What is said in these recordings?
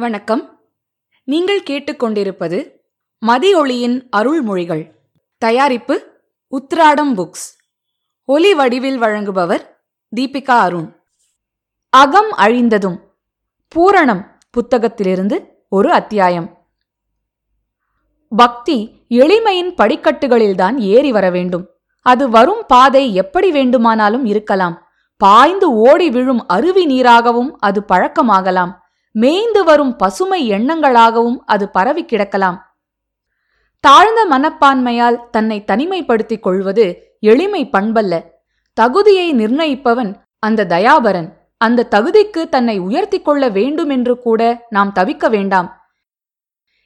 வணக்கம். நீங்கள் கேட்டுக்கொண்டிருப்பது மதியொளியின் அருள்மொழிகள். தயாரிப்பு உத்ராடம் புக்ஸ். ஒலி வடிவில் வழங்குபவர் தீபிகா அருண். அகம் அழிந்ததும் பூரணம் புத்தகத்திலிருந்து ஒரு அத்தியாயம். பக்தி எளிமையின் படிக்கட்டுகளில்தான் ஏறி வர வேண்டும். அது வரும் பாதை எப்படி வேண்டுமானாலும் இருக்கலாம். பாய்ந்து ஓடி விழும் அருவி நீராகவும் அது பழக்கமாகலாம். மேய்ந்து வரும் பசுமை எண்ணங்களாகவும் அது பரவி கிடக்கலாம். தாழ்ந்த மனப்பான்மையால் தன்னை தனிமைப்படுத்திக் கொள்வது எளிமை பண்பல்ல. தகுதியை நிர்ணயிப்பவன் அந்த தயாபரன். அந்த தகுதிக்கு தன்னை உயர்த்திக் கொள்ள வேண்டுமென்று கூட நாம் தவிக்க வேண்டாம்.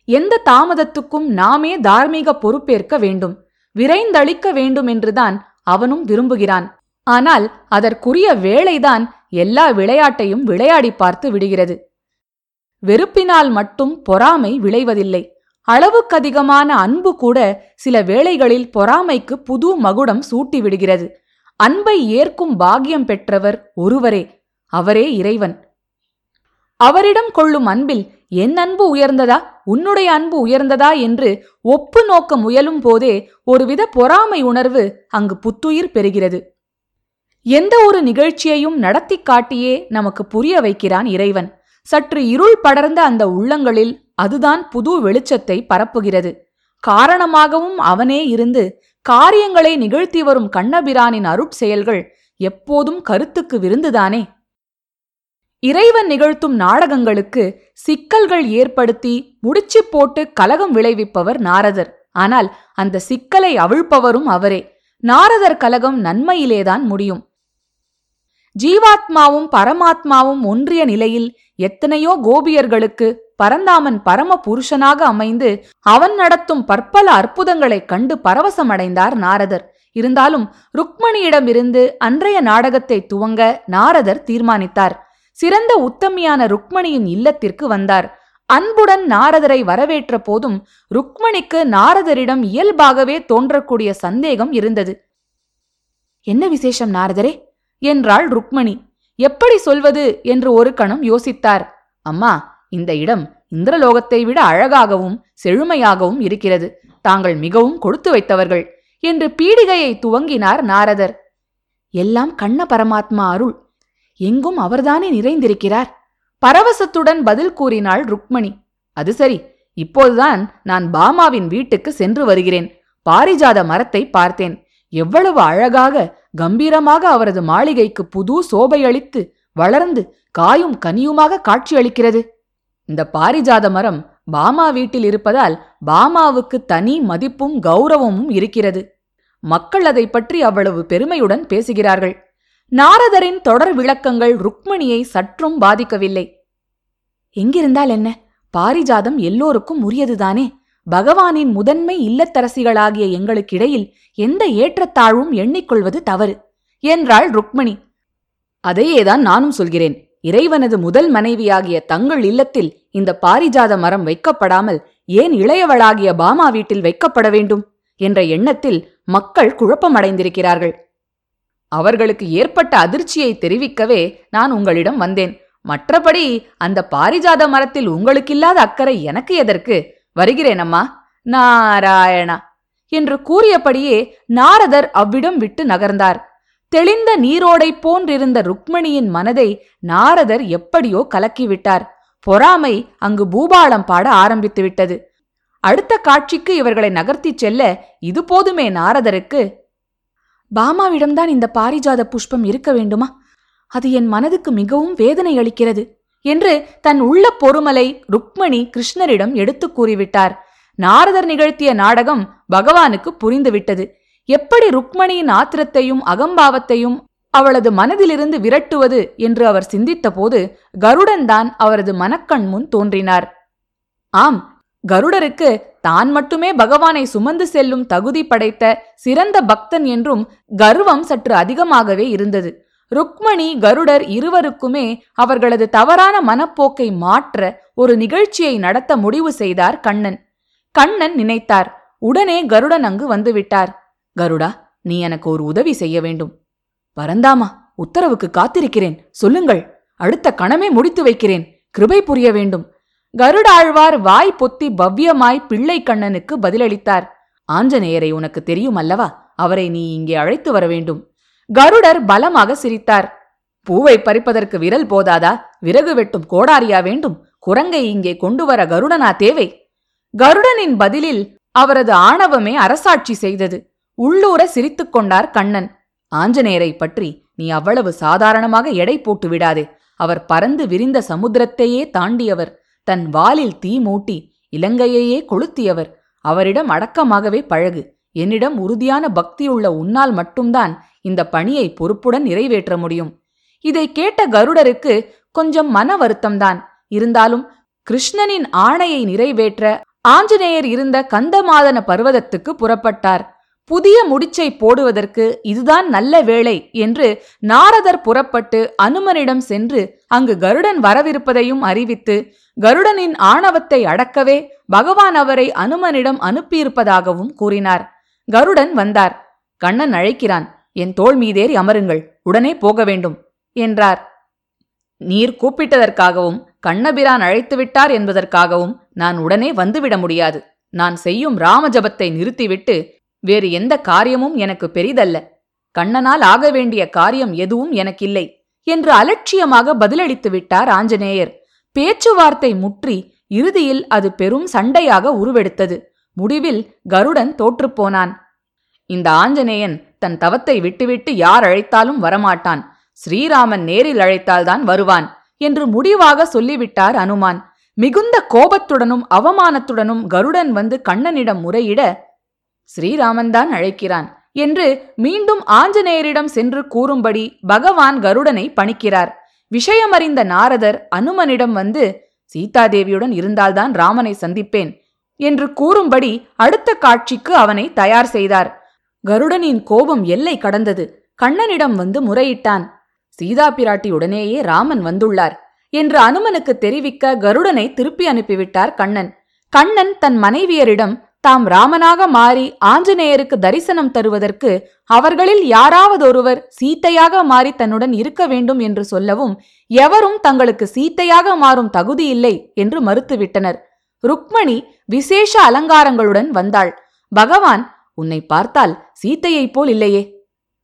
எந்த தாமதத்துக்கும் நாமே தார்மீக பொறுப்பேற்க வேண்டும். விரைந்தளிக்க வேண்டும் என்றுதான் அவனும் விரும்புகிறான். ஆனால் அதற்குரிய வேளைதான் எல்லா விளையாட்டையும் விளையாடி பார்த்து விடுகிறது. வெறுப்பினால் மட்டும் பொறாமை விளைவதில்லை. அளவுக்கதிகமான அன்பு கூட சில வேளைகளில் பொறாமைக்கு புது மகுடம் சூட்டிவிடுகிறது. அன்பை ஏற்கும் பாக்கியம் பெற்றவர் ஒருவரே அவரே இறைவன். அவரிடம் கொள்ளும் அன்பில் என் அன்பு உயர்ந்ததா? உன்னுடைய அன்பு உயர்ந்ததா? என்று ஒப்பு நோக்க முயலும் போதே ஒருவித பொறாமை உணர்வு அங்கு புத்துயிர் பெறுகிறது. எந்த ஒரு நிகழ்ச்சியையும் நடத்தி காட்டியே நமக்கு புரிய வைக்கிறான் இறைவன். சற்று இருள் படர்ந்த அந்த உள்ளங்களில் அதுதான் புது வெளிச்சத்தை பரப்புகிறது. காரணமாகவும் அவனே இருந்து காரியங்களை நிகழ்த்தி வரும் கண்ணபிரானின் அருட்செயல்கள் எப்போதும் கருத்துக்கு விருந்துதானே? இறைவன் நிகழ்த்தும் நாடகங்களுக்கு சிக்கல்கள் ஏற்படுத்தி முடிச்சு போட்டு கலகம் விளைவிப்பவர் நாரதர். ஆனால் அந்த சிக்கலை அவிழ்ப்பவரும் அவரே. நாரதர் கலகம் நன்மையிலேதான் முடியும். ஜீவாத்மாவும் பரமாத்மாவும் ஒன்றிய நிலையில் எத்தனையோ கோபியர்களுக்கு பரந்தாமன் பரம புருஷனாக அமைந்து அவன் நடத்தும் பற்பல அற்புதங்களைக் கண்டு பரவசமடைந்தார் நாரதர். இருந்தாலும் ருக்மணியிடமிருந்து அன்றைய நாடகத்தை துவங்க நாரதர் தீர்மானித்தார். சிறந்த உத்தமியான ருக்மணியின் இல்லத்திற்கு வந்தார். அன்புடன் நாரதரை வரவேற்ற போதும் ருக்மணிக்கு நாரதரிடம் இயல்பாகவே தோன்றக்கூடிய சந்தேகம் இருந்தது. என்ன விசேஷம் நாரதரே? என்றாள் ருக்மணி. எப்படி சொல்வது? என்று ஒரு கணம் யோசித்தார். அம்மா இந்த இடம் இந்திரலோகத்தை விட அழகாகவும் செழுமையாகவும் இருக்கிறது. தாங்கள் மிகவும் கொடுத்து வைத்தவர்கள் என்று பீடிகையை துவங்கினார் நாரதர். எல்லாம் கண்ண பரமாத்மா அருள். எங்கும் அவர்தானே நிறைந்திருக்கிறார்? பரவசத்துடன் பதில் கூறினாள் ருக்மணி. அது சரி. இப்போதுதான் நான் பாமாவின் வீட்டுக்கு சென்று வருகிறேன். பாரிஜாத மரத்தை பார்த்தேன். எவ்வளவு அழகாக கம்பீரமாக அவரது மாளிகைக்கு புது சோபையளித்து வளர்ந்து காயும் கனியுமாக காட்சியளிக்கிறது இந்த பாரிஜாத மரம் பாமா வீட்டில் இருப்பதால் பாமாவுக்கு தனி மதிப்பும் கௌரவமும் இருக்கிறது. மக்கள் அதை பற்றி அவ்வளவு பெருமையுடன் பேசுகிறார்கள். நாரதரின் தொடர் விளக்கங்கள் ருக்மணியை சற்றும் பாதிக்கவில்லை. எங்கிருந்தால் என்ன? பாரிஜாதம் எல்லோருக்கும் உரியதுதானே? பகவானின் முதன்மை இல்லத்தரசிகளாகிய எங்களுக்கிடையில் எந்த ஏற்றத்தாழ்வும் எண்ணிக்கொள்வது தவறு என்றாள் ருக்மணி. அதையேதான் நானும் சொல்கிறேன். இறைவனது முதல் மனைவியாகிய தங்கள் இல்லத்தில் இந்த பாரிஜாத மரம் வைக்கப்படாமல் ஏன் இளையவளாகிய பாமா வீட்டில் வைக்கப்பட வேண்டும்? என்ற எண்ணத்தில் மக்கள் குழப்பமடைந்திருக்கிறார்கள். அவர்களுக்கு ஏற்பட்ட அதிர்ச்சியை தெரிவிக்கவே நான் உங்களிடம் வந்தேன். மற்றபடி அந்த பாரிஜாத மரத்தில் உங்களுக்கில்லாத அக்கறை எனக்கு எதற்கு? வருகிறேன் அம்மா நாராயணா. என்று கூறியபடியே நாரதர் அவ்விடம் விட்டு நகர்ந்தார். தெளிந்த நீரோடை போன்றிருந்த ருக்மணியின் மனதை நாரதர் எப்படியோ கலக்கிவிட்டார். பொறாமை அங்கு பூபாளம் பாட ஆரம்பித்து விட்டது அடுத்த காட்சிக்கு இவர்களை நகர்த்திச் செல்ல இது போதுமே நாரதருக்கு. பாமாவிடம்தான் இந்த பாரிஜாத புஷ்பம் இருக்க வேண்டுமா? அது என் மனதுக்கு மிகவும் வேதனை அளிக்கிறது. என்று தன் உள்ள பொறுமலை ருக்மணி கிருஷ்ணரிடம் எடுத்துக் கூறிவிட்டார். நாரதர் நிகழ்த்திய நாடகம் பகவானுக்கு புரிந்துவிட்டது. எப்படி ருக்மணியின் ஆத்திரத்தையும் அகம்பாவத்தையும் அவளது மனதிலிருந்து விரட்டுவது என்று அவர் சிந்தித்தபோது கருடன் தான் அவரது மனக்கண் முன் தோன்றினார். ஆம் கருடருக்கு தான் மட்டுமே பகவானை சுமந்து செல்லும் தகுதி படைத்த சிறந்த பக்தன் என்றும் கர்வம் சற்று அதிகமாகவே இருந்தது. ருக்மணி கருடர் இருவருக்குமே அவர்களது தவறான மனப்போக்கை மாற்ற ஒரு நிகழ்ச்சியை நடத்த முடிவு செய்தார் கண்ணன். கண்ணன் நினைத்தார் உடனே கருடன் அங்கு வந்துவிட்டார். கருடா நீ எனக்கு ஒரு உதவி செய்ய வேண்டும். பரந்தாமா உத்தரவுக்கு காத்திருக்கிறேன். சொல்லுங்கள். அடுத்த கணமே முடித்து வைக்கிறேன். கிருபை புரிய வேண்டும். கருடாழ்வார் வாய் பொத்தி பவ்யமாய் பிள்ளை கண்ணனுக்கு பதிலளித்தார். ஆஞ்சநேயரை உனக்கு தெரியும் அல்லவா? அவரை நீ இங்கே அழைத்து வர வேண்டும். கருடர் பலமாக சிரித்தார். பூவை பறிப்பதற்கு விரல் போதாதா? விறகு வெட்டும் கோடாரியா வேண்டும்? குரங்கை இங்கே கொண்டு வர கருடனா தேவை? கருடனின் பதிலில் அவரது ஆணவமே அரசாட்சி செய்தது. உள்ளூர சிரித்துக் கொண்டார் கண்ணன். ஆஞ்சநேயரை பற்றி நீ அவ்வளவு சாதாரணமாக எடை போட்டு விடாதே. அவர் பறந்து விரிந்த சமுத்திரத்தையே தாண்டியவர். தன் வாலில் தீ மூட்டி இலங்கையையே கொளுத்தியவர். அவரிடம் அடக்கமாகவே பழகு. என்னிடம் உறுதியான பக்தியுள்ள உன்னால் மட்டும்தான் இந்த பணியை பொறுப்புடன் நிறைவேற்ற முடியும். இதை கேட்ட கருடருக்கு கொஞ்சம் மன வருத்தம்தான். இருந்தாலும் கிருஷ்ணனின் ஆணையை நிறைவேற்ற ஆஞ்சநேயர் இருந்த கந்தமாதன பர்வதத்துக்கு புறப்பட்டார். புதிய முடிச்சை போடுவதற்கு இதுதான் நல்ல வேளை என்று நாரதர் புறப்பட்டு அனுமனிடம் சென்று அங்கு கருடன் வரவிருப்பதையும் அறிவித்து கருடனின் ஆணவத்தை அடக்கவே பகவான் அவரை அனுமனிடம் அனுப்பியிருப்பதாகவும் கூறினார். கருடன் வந்தார். கண்ணன் அழைக்கிறான் என் தோள் மீதேறி அமருங்கள் உடனே போக வேண்டும் என்றார். நீர் கூப்பிட்டதற்காகவும் கண்ணபிரான் அழைத்துவிட்டார் என்பதற்காகவும் நான் உடனே வந்துவிட முடியாது. நான் செய்யும் ராமஜபத்தை நிறுத்திவிட்டு வேறு எந்த காரியமும் எனக்கு பெரிதல்ல. கண்ணனால் ஆக வேண்டிய காரியம் எதுவும் எனக்கில்லை என்று அலட்சியமாக பதிலளித்து விட்டார் ஆஞ்சநேயர். பேச்சுவார்த்தை முற்றி இறுதியில் அது பெரும் சண்டையாக உருவெடுத்தது. முடிவில் கருடன் தோற்றுப்போனான் இந்த ஆஞ்சநேயன் தன் தவத்தை விட்டுவிட்டு யார் அழைத்தாலும் வரமாட்டான். ஸ்ரீராமன் நேரில் அழைத்தால்தான் வருவான் என்று முடிவாக சொல்லிவிட்டார் அனுமான். மிகுந்த கோபத்துடனும் அவமானத்துடனும் கருடன் வந்து கண்ணனிடம் முறையிட ஸ்ரீராமன்தான் அழைக்கிறான் என்று மீண்டும் ஆஞ்சநேயரிடம் சென்று கூறும்படி பகவான் கருடனை பணிக்கிறார். விஷயமறிந்த நாரதர் அனுமனிடம் வந்து சீதாதேவியுடன் இருந்தால்தான் ராமனை சந்திப்பேன் என்று கூறும்படி அடுத்த காட்சிக்கு அவனை தயார் செய்தார். கருடனின் கோபம் எல்லை கடந்தது. கண்ணனிடம் வந்து முறையிட்டான். சீதா பிராட்டியுடனேயே ராமன் வந்துள்ளார் என்று அனுமனுக்கு தெரிவிக்க கருடனை திருப்பி அனுப்பிவிட்டார் கண்ணன். கண்ணன் தன் மனைவியரிடம் தாம் ராமனாக மாறி ஆஞ்சநேயருக்கு தரிசனம் தருவதற்கு அவர்களில் யாராவதொருவர் சீத்தையாக மாறி தன்னுடன் இருக்க வேண்டும் என்று சொல்லவும் எவரும் தங்களுக்கு சீத்தையாக மாறும் தகுதியில்லை என்று மறுத்துவிட்டனர். ருக்மணி விசேஷ அலங்காரங்களுடன் வந்தாள். பகவான் உன்னை பார்த்தால் சீத்தையைப் போல் இல்லையே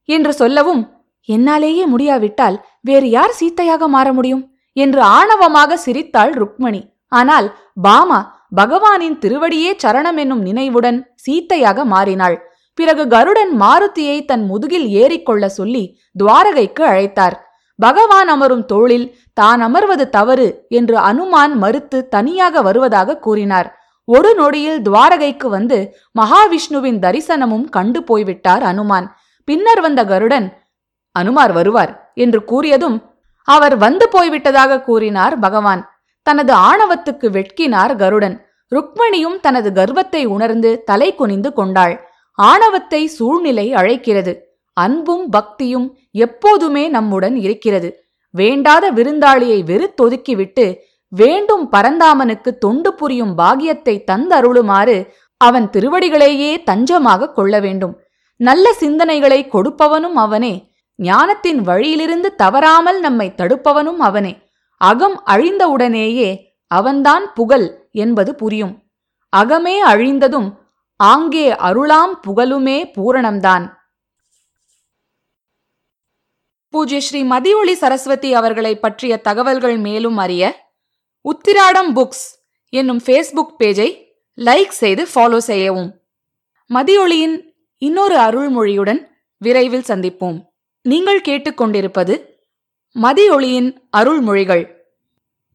என்று சொல்லவும் என்னாலேயே முடியாவிட்டால் வேறு யார் சீத்தையாக மாற முடியும் என்று ஆணவமாக சிரித்தாள் ருக்மணி. ஆனால் பாமா பகவானின் திருவடியே சரணம் என்னும் நினைவுடன் சீத்தையாக மாறினாள். பிறகு கருடன் மாருதியை தன் முதுகில் ஏறிக்கொள்ள சொல்லி துவாரகைக்கு அழைத்தார். பகவான் அமரும் தோளில் தான் அமர்வது தவறு என்று அனுமான் மறுத்து தனியாக வருவதாக கூறினார். ஒரு நொடியில் துவாரகைக்கு வந்து மகாவிஷ்ணுவின் தரிசனமும் கண்டு போய்விட்டார் அனுமான். பின்னர் வந்த கருடன் அனுமார் வருவார் என்று கூறியதும் அவர் வந்து போய்விட்டதாக கூறினார் பகவான். தனது ஆணவத்துக்கு வெட்கினார் கருடன். ருக்மணியும் தனது கர்வத்தை உணர்ந்து தலை குனிந்து கொண்டாள். ஆணவத்தை சூழ்நிலை அழைக்கிறது. அன்பும் பக்தியும் எப்போதுமே நம்முடன் இருக்கிறது. வேண்டாத விருந்தாளியை வெறுத்தொதுக்கிவிட்டு வேண்டும் பரந்தாமனுக்கு தொண்டு புரியும் பாகியத்தை தந்தருளுமாறு அவன் திருவடிகளையே தஞ்சமாக கொள்ள வேண்டும். நல்ல சிந்தனைகளை கொடுப்பவனும் அவனே. ஞானத்தின் வழியிலிருந்து தவறாமல் நம்மை தடுப்பவனும் அவனே. அகம் அழிந்தவுடனேயே அவன்தான் புகழ் என்பது புரியும். அகமே அழிந்ததும் ஆங்கே அருளாம் புகழுமே பூரணம்தான். பூஜ்ய ஸ்ரீ மதியொளி சரஸ்வதி அவர்களை பற்றிய தகவல்கள் மேலும் அறிய உத்திராடம் புக்ஸ் என்னும் ஃபேஸ்புக் பேஜை லைக் செய்து ஃபாலோ செய்யவும். மதியொளியின் இன்னொரு அருள்மொழியுடன் விரைவில் சந்திப்போம். நீங்கள் கேட்டுக்கொண்டிருப்பது மதியொளியின் அருள்மொழிகள்.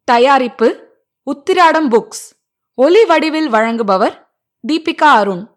தயாரிப்பு உத்திராடம் புக்ஸ். ஒலி வடிவில் வழங்குபவர் தீபிகா அருண்.